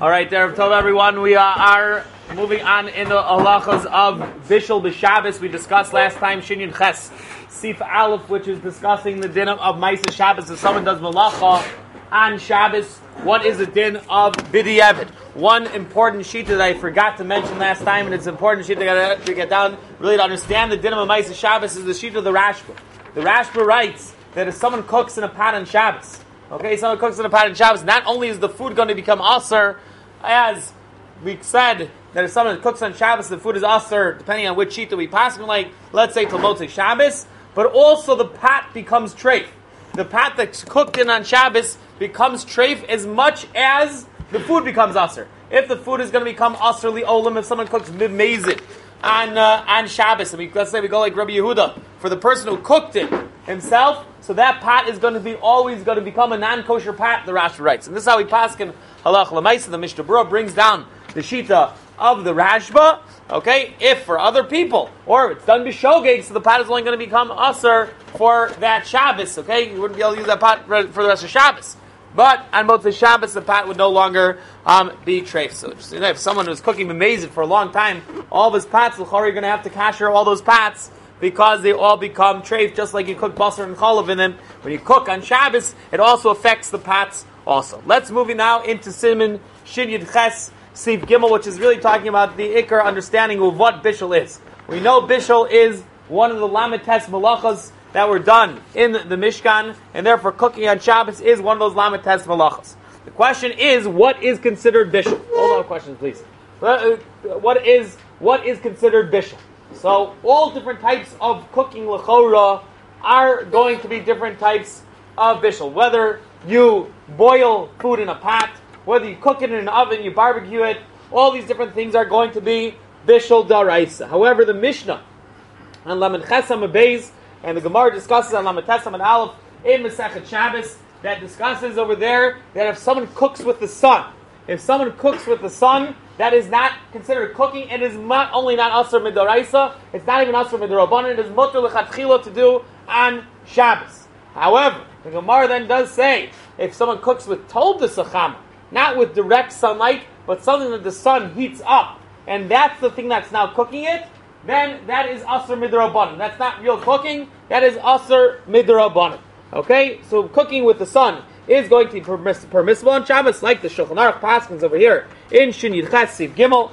All right, there, told everyone we are moving on in the halachas of Bishul B'Shabbos. We discussed last time Shinyan Ches, Sif Aleph, which is discussing the din of Maisa Shabbos. If someone does malacha on Shabbos, what is the din of B'Di'evid? One important sheet that I forgot to mention last time, and it's important sheet to get, to get down, really to understand the din of Maisa Shabbos, is the sheet of the Rashba. The Rashba writes that if someone cooks in a pot on Shabbos, okay, someone cooks in a pot on Shabbos, not only is the food going to become aser, as we said that if someone cooks on Shabbos, the food is aser, depending on which sheet that we pass, like, let's say Talmud Shabbos, but also the pot becomes treif. The pot that's cooked in on Shabbos becomes treif as much as the food becomes aser. If the food is going to become aser olim, if someone cooks mimazit on uh, on Shabbos, and let's say we go like Rabbi Yehuda for the person who cooked it himself, so that pot is going to be always going to become a non-kosher pot. The Rashi writes, and this is how we pass in halach lemaisa. The Mishnah Berurah brings down the shita of the Rashba. Okay, if for other people, or it's done b'shogeg, so the pot is only going to become aser for that Shabbos. Okay, you wouldn't be able to use that pot for the rest of Shabbos. But on both the Shabbos, the pot would no longer um, be treif. So you know, if someone was cooking amazing for a long time, all of his pots, the are going to have to kasher all those pots because they all become treif, just like you cook basar and chalav in them. When you cook on Shabbos, it also affects the pots also. Let's move now into Simon Shin Yid Ches Siv Gimel, which is really talking about the ikar understanding of what bishul is. We know bishul is one of the lamites malachas that were done in the Mishkan, and therefore cooking on Shabbos is one of those lamites malachas. The question is, what is considered bishul? Hold on, questions, please. Uh, what is what is considered bishul? So all different types of cooking lechora are going to be different types of bishul. Whether you boil food in a pot, whether you cook it in an oven, you barbecue it, all these different things are going to be bishul daraisa. However, the Mishnah on Lamed Chesam Beis and the Gemara discusses on Lamed Chesam and Aleph in Masechet Shabbos that discusses over there that if someone cooks with the sun, if someone cooks with the sun, that is not considered cooking. It is not only not asr midoraisa, it's not even asr midorabbanan. It is mutter lechatchila to do on Shabbos. However, the Gemara then does say if someone cooks with told the sachama, not with direct sunlight, but something that the sun heats up, and that's the thing that's now cooking it, then that is asr midrabanan. That's not real cooking. That is asr midrabanan. Okay, so cooking with the sun is going to be permiss- permissible on Shabbos, like the Shulchan Aruch Paskins over here in Shin Yidchet Siv Gimel.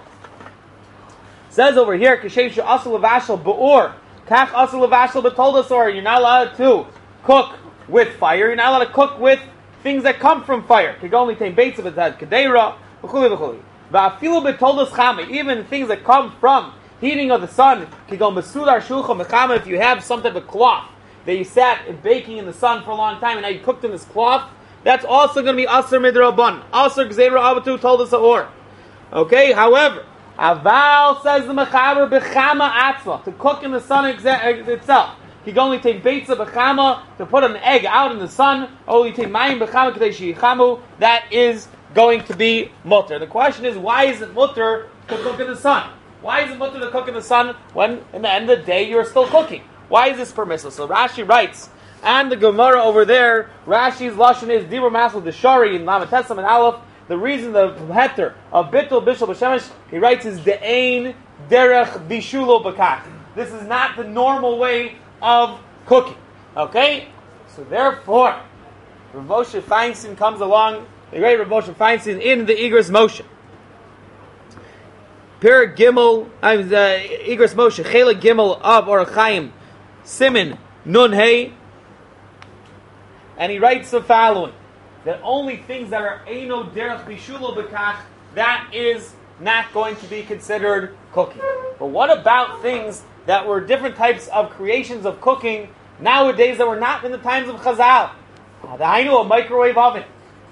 Says over here, Kashem Asul Levashal Ba'ur, Kach Asul Levashal B'Toldasor, you're not allowed to cook with fire, you're not allowed to cook with things that come from fire. Kigoli Tain Bates of Etad Kadeira, V'chuli V'chuli. Va'afilu B'Toldas Chame, even things that come from heating of the sun, Kigol Mesudar Shulchan Mechama, if you have some type of cloth that you sat baking in the sun for a long time and now you cooked in this cloth, that's also going to be Aser Midrabban. Aser Gzeira Abatu told us or. Okay, however, Aval says the Mechaber Bechama Atzla, to cook in the sun itself. He can only take Beitza Bechama, to put an egg out in the sun, only take Mayim Bechama Kadeshi Chamu, that is going to be mutter. The question is, why is it mutter to cook in the sun? Why is it mutter to cook in the sun when, in the end of the day, you're still cooking? Why is this permissible? So Rashi writes, and the Gemara over there, Rashi's lashon is Dibur Masel the Shari in Lamatesam and Aleph. The reason the heter of Bittul Bishul B'Shemesh he writes is De'ain Derech Bishulo Bakak. This is not the normal way of cooking. Okay, so therefore, Rav Moshe Feinstein comes along. The great Rav Moshe Feinstein in the Igros Moshe. Per Gimel, I'm the Igros Moshe, Chela Gimel of Orachaim, Simon Nun Hey, and he writes the following: that only things that are Eino Derech Bishulo Bekach, that is not going to be considered cooking. But what about things that were different types of creations of cooking nowadays that were not in the times of Chazal? I know a microwave oven,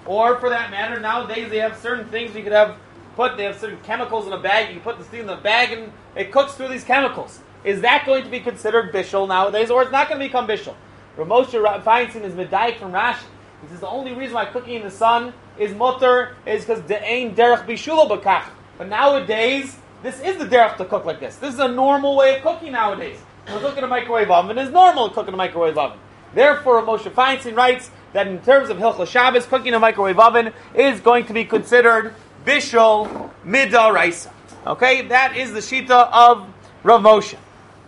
or for that matter, nowadays they have certain things you could have put. They have certain chemicals in a bag. You put the thing in the bag, and it cooks through these chemicals. Is that going to be considered bishul nowadays, or it's not going to become bishul? Rav Moshe Feinstein is medayik from Rashi. He says the only reason why cooking in the sun is mutter is because de'ain derech bishula bakach. But nowadays, this is the derech to cook like this. This is a normal way of cooking nowadays. To cook in a microwave oven is normal to cook in a microwave oven. Therefore, Moshe Feinstein writes that in terms of Hilchah Shabbos, cooking in a microwave oven is going to be considered bishul midaraisa. Okay, that is the shita of Rav Moshe,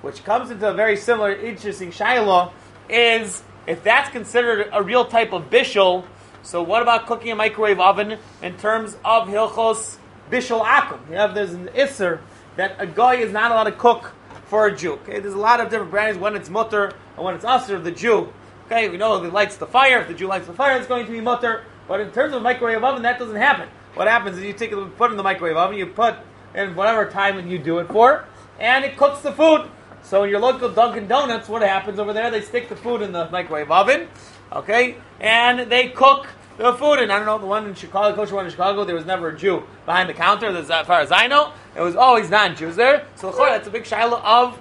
which comes into a very similar, interesting shiloh. Is if that's considered a real type of bishul, so what about cooking a microwave oven in terms of hilchos bishul akum? You have there's an isser that a guy is not allowed to cook for a Jew. Okay, there's a lot of different brands when it's mutter and when it's of the Jew. Okay, we know if he lights the fire, if the Jew lights the fire, it's going to be mutter. But in terms of microwave oven, that doesn't happen. What happens is you take it, put it in the microwave oven, you put in whatever time you do it for, and it cooks the food. So in your local Dunkin' Donuts, what happens over there? They stick the food in the microwave oven, okay, and they cook the food. And I don't know the one in Chicago, kosher one in Chicago, there was never a Jew behind the counter. As far as I know, it was always non-Jews there. So that's a big shiloh of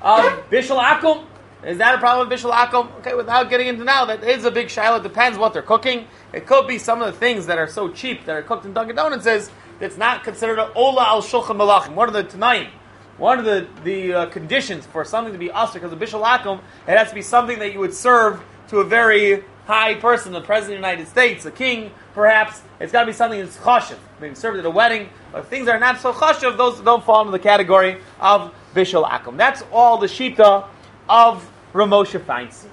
of bishul akum. Is that a problem with bishul akum? Okay, without getting into now, that is a big shiloh. It depends what they're cooking. It could be some of the things that are so cheap that are cooked in Dunkin' Donuts. Is it's not considered an ola al shulchan malachim. One of the tonight one of the, the uh, conditions for something to be usher, because of bishul akum, it has to be something that you would serve to a very high person, the president of the United States, a king, perhaps. It's got to be something that's chashiv, being served at a wedding. But if things are not so chashiv, those don't fall into the category of bishul akum. That's all the shita of Rav Moshe Feinstein.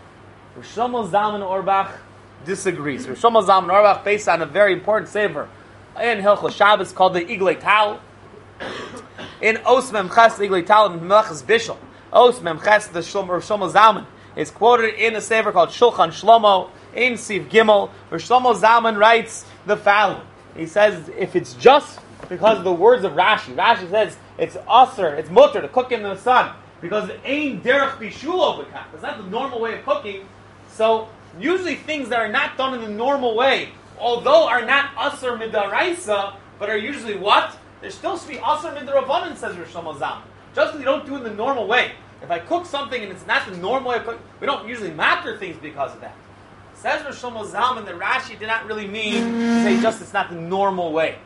Shlomo Zalman Auerbach disagrees. Shlomo Zalman Auerbach, based on a very important sefer in Hilchot Shabbos called the Iglei Tal, in Os Mem Ches Iglei Tal and Melechus Bishul. Os Mem Ches, the Shlomo, Zalman, is quoted in a sefer called Shulchan Shlomo in Siv Gimel, where Shlomo Zalman writes the following. He says, if it's just because of the words of Rashi, Rashi says it's usr, it's mutter to cook in the sun, because ain't derech bishul bekach. It's not the normal way of cooking. So usually things that are not done in the normal way, although are not usr midaraisa, but are usually what? There still should be asr midrabanan, says Rosh Zam. Just because you don't do it in the normal way. If I cook something and it's not the normal way of cooking, we don't usually matter things because of that. Says Rosh Zalman that Rashi did not really mean to say just it's not the normal way.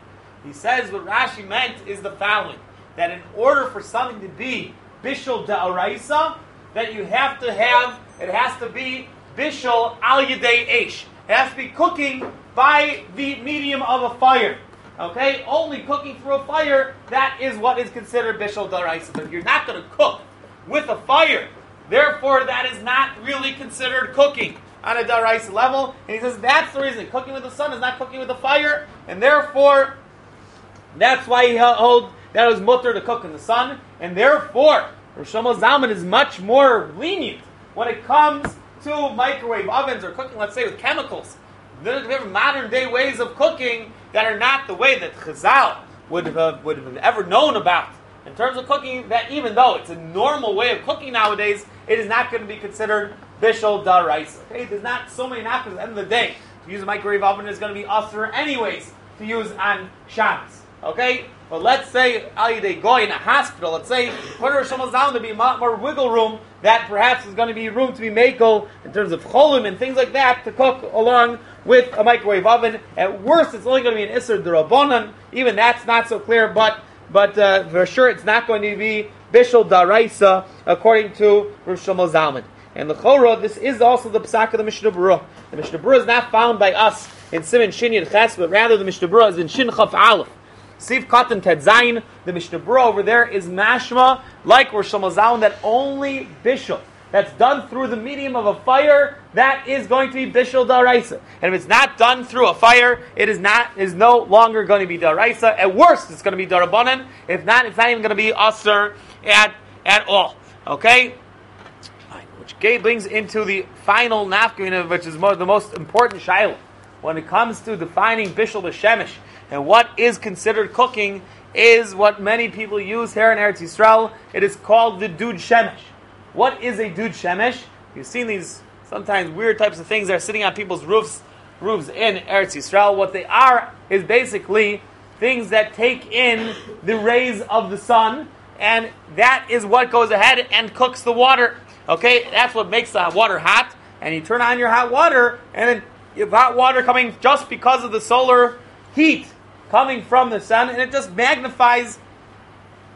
He says what Rashi meant is the following: that in order for something to be bishul da'araisa, that you have to have it has to be bishul al yedei eish. It has to be cooking by the medium of a fire. Okay, only cooking through a fire, that is what is considered bishul daraisa. But you're not going to cook with a fire. Therefore, that is not really considered cooking on a daraisa level. And he says that's the reason. Cooking with the sun is not cooking with the fire. And therefore, that's why he held that it was mutter to cook in the sun. And therefore, Rosh Zalman is much more lenient when it comes to microwave ovens or cooking, let's say, with chemicals. There are modern day ways of cooking that are not the way that Chazal would have, would have ever known about in terms of cooking. That even though it's a normal way of cooking nowadays, it is not going to be considered bishul daraisa. Okay, there's not so many knocks. At the end of the day, to use a microwave oven is going to be usher anyways to use on Shabbos. Okay, but let's say they go in a hospital. Let's say put Rosh down to be more wiggle room that perhaps is going to be room to be mako in terms of cholim and things like that to cook along with a microwave oven. At worst, it's only going to be an Isser Durabonan. Even that's not so clear, but but uh, for sure it's not going to be Bishul Daraisa, according to Rosh Zalman. And the Chora, this is also the Psak of the Mishnah Berurah. The Mishnah Berurah is not found by us in Simon Shin Ches, but rather the Mishnah Berurah is in Shin Chaf Aleph. Siv Katan Ted the Mishnah Berurah over there is mashma, like Rosh Zalman, that only Bishul that's done through the medium of a fire, that is going to be bishul daraisa. And if it's not done through a fire, it is not is no longer going to be daraisa. At worst, it's going to be darabanan. If not, it's not even going to be aser at at all. Okay. Which brings into the final nafkamina, which is the most important shiloh when it comes to defining bishul b'shemish and what is considered cooking is what many people use here in Eretz Yisrael. It is called the dud shemesh. What is a dud shemesh? You've seen these sometimes weird types of things that are sitting on people's roofs, roofs in Eretz Yisrael. What they are is basically things that take in the rays of the sun, and that is what goes ahead and cooks the water. Okay, that's what makes the water hot. And you turn on your hot water, and then you have hot water coming just because of the solar heat coming from the sun, and it just magnifies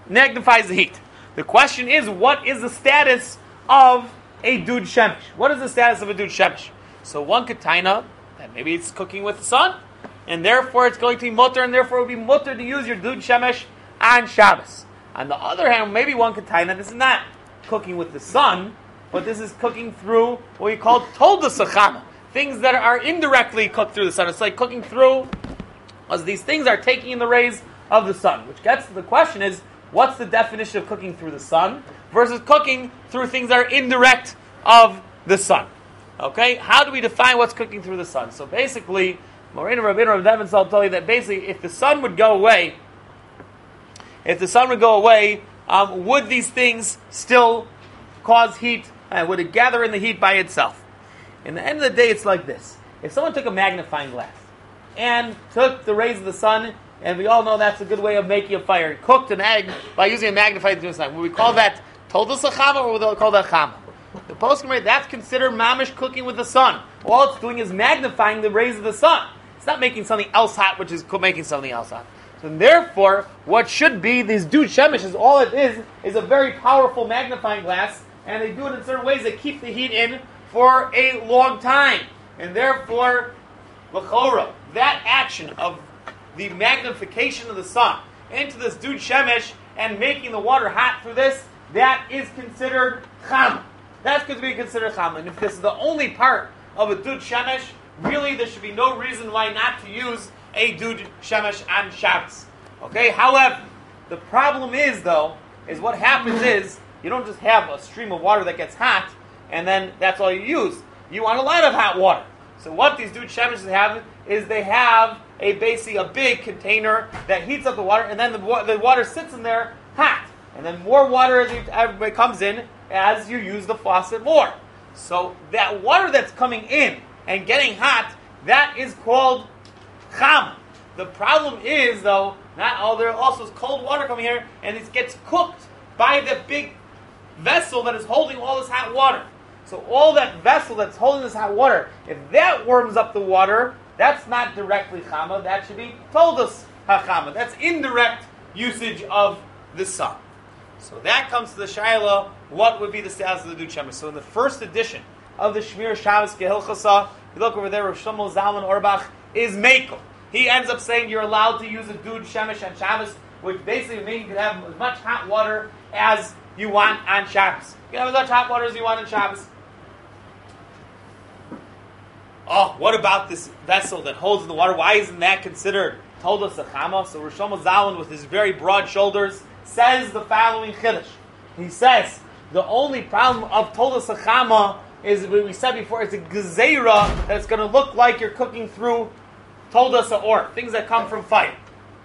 magnifies the heat. The question is, what is the status of a dud shemesh? What is the status of a dud shemesh? So one taina that maybe it's cooking with the sun. and therefore it's going to be mutter, and therefore it would be mutter to use your dud shemesh on Shabbos. On the other hand, maybe one that this is not cooking with the sun, but this is cooking through what we call tolda sachama, things that are indirectly cooked through the sun. It's like cooking through, as these things are taking in the rays of the sun, which gets to the question is, what's the definition of cooking through the sun versus cooking through things that are indirect of the sun? Okay, how do we define what's cooking through the sun? So basically, Morena Rabbeinu Rav Devin will tell you that basically, if the sun would go away, if the sun would go away, um, would these things still cause heat? And would it gather in the heat by itself? In the end of the day, it's like this: if someone took a magnifying glass and took the rays of the sun, and we all know that's a good way of making a fire, cooked an egg by using a magnifying glass, would we call that toldus chama, or we call that chama? The post that's considered mamish cooking with the sun. All it's doing is magnifying the rays of the sun. It's not making something else hot, which is making something else hot. And therefore, what should be these dud shemesh is all it is is a very powerful magnifying glass, and they do it in certain ways that keep the heat in for a long time. And therefore, lachora, that action of the magnification of the sun into this dud shemesh and making the water hot through this, that is considered cham. That's going to be considered cham. And if this is the only part of a dud shemesh, really there should be no reason why not to use a dud shemesh on Shabbos. Okay. However, the problem is though is what happens is you don't just have a stream of water that gets hot and then that's all you use. You want a lot of hot water. So what these dud shemeshes have is they have a basically a big container that heats up the water, and then the, the water sits in there hot, and then more water as you, comes in as you use the faucet more. So that water that's coming in and getting hot, that is called cham. The problem is, though, not all there also is cold water coming here, and it gets cooked by the big vessel that is holding all this hot water. So all that vessel that's holding this hot water, if that warms up the water, that's not directly chama. That should be told us hachama. That's indirect usage of the sun. So that comes to the shaila. What would be the status of the dud So in the first edition of the Shmir Shabbos Kehilchasa, you look over there, Rav Shlomo Zalman Auerbach is Mekel. He ends up saying you're allowed to use a dud shemesh on Shabbos, which basically means you can have as much hot water as you want on Shabbos. You can have as much hot water as you want on Shabbos. Oh, what about this vessel that holds in the water? Why isn't that considered Told us Tolda Sachama? So Rosh Zalman, with his very broad shoulders, says the following Chiddush. He says, the only problem of Told Tolda Sachama is what we said before, it's a gezerah that's going to look like you're cooking through told us or things that come from fire.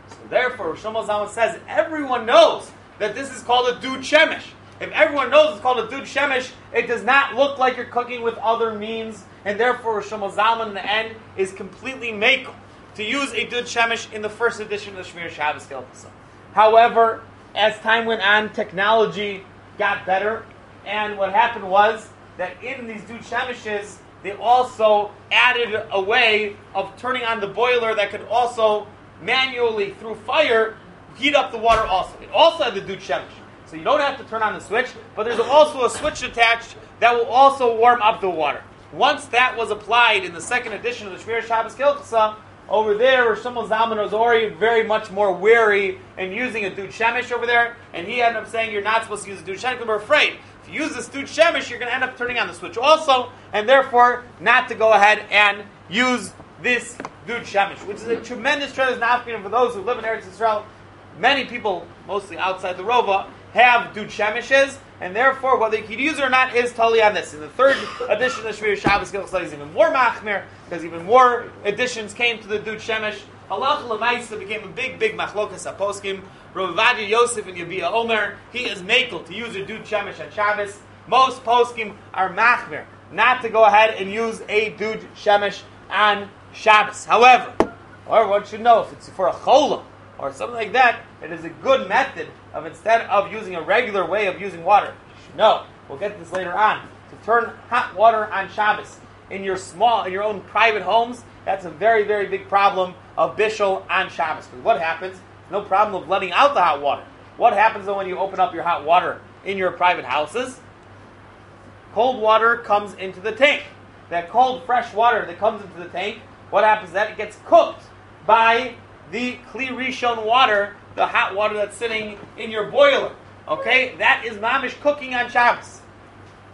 So therefore, Shlomo Zalman says everyone knows that this is called a dud shemesh. If everyone knows it's called a dud shemesh, it does not look like you're cooking with other means, and therefore Shlomo Zalman in the end is completely makel to use a dud shemesh in the first edition of the Shmir Shabbos Kehilchasa. However, as time went on, technology got better, and what happened was that in these dud shemeshes, they also added a way of turning on the boiler that could also manually, through fire, heat up the water also. It also had the dud shemesh. So you don't have to turn on the switch, but there's also a switch attached that will also warm up the water. Once that was applied in the second edition of the Shmir Shabbos Kehilchasa, over there, Shmuel Zalman was already very much more wary in using a dud shemesh over there, and he ended up saying you're not supposed to use a dud shemesh because we're afraid If you use this dud shemesh, you're going to end up turning on the switch also, and therefore not to go ahead and use this dud shemesh, which is a tremendous tremendous nafkin for those who live in Eretz Israel. Many people, mostly outside the Rova, have dud shemeshes, and therefore whether you could use it or not is totally on this. In the third edition of Shmir Shabbos Gilchel is even more machmir, because even more additions came to the dud shemesh. Allah Lamaisa became a big, big machlokas aposkim. Rav Yosef and Yabia Omer, he is makel to use a dud shemesh on Shabbos. Most poskim are machmir, not to go ahead and use a dud shemesh on Shabbos. However, or one should know if it's for a chola or something like that, it is a good method of instead of using a regular way of using water. No. We'll get this later on. To turn hot water on Shabbos in your small, in your own private homes, that's a very, very big problem of bishul on Shabbos. Because what happens? No problem of letting out the hot water. What happens though when you open up your hot water in your private houses? Cold water comes into the tank. That cold, fresh water that comes into the tank, what happens? That it gets cooked by the Kli Rishon water, the hot water that's sitting in your boiler. Okay, that is mamish cooking on Shabbos.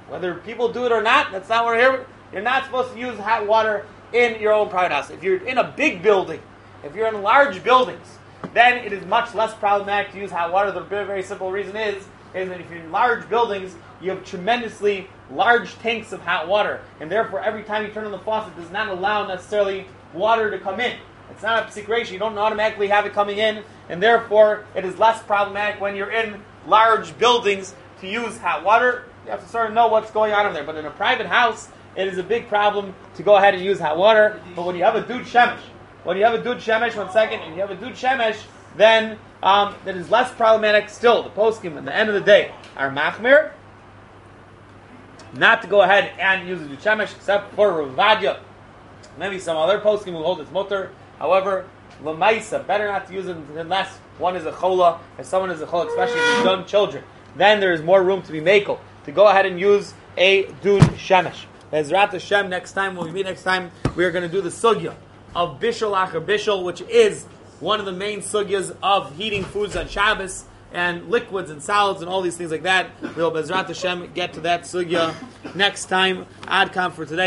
Whether people do it or not, that's not what we're here. You're not supposed to use hot water in your own private house. If you're in a big building, if you're in large buildings, then it is much less problematic to use hot water. The very, simple reason is, is that if you're in large buildings, you have tremendously large tanks of hot water, and therefore every time you turn on the faucet, does not allow necessarily water to come in. It's not a secretion. You don't automatically have it coming in, and therefore it is less problematic when you're in large buildings to use hot water. You have to sort of know what's going on in there. But in a private house, it is a big problem to go ahead and use hot water. But when you have a dud shemesh, when you have a dud shemesh, one second, and you have a dud shemesh, then um, that is less problematic still. The poskim at the end of the day are machmir, not to go ahead and use a dud shemesh except for Ravadya. Maybe some other poskim will hold its mutter. However, lemaisa, better not to use it unless one is a chola, if someone is a chola, especially if young children. Then there is more room to be makel to go ahead and use a dud shemesh. Ezrat Hashem, next time, when we meet next time, we are going to do the sugya of bishul acher bishul, which is one of the main sugyas of heating foods on Shabbos and liquids and salads and all these things like that. We'll Bezrat Hashem get to that sugya next time. Adcom for today.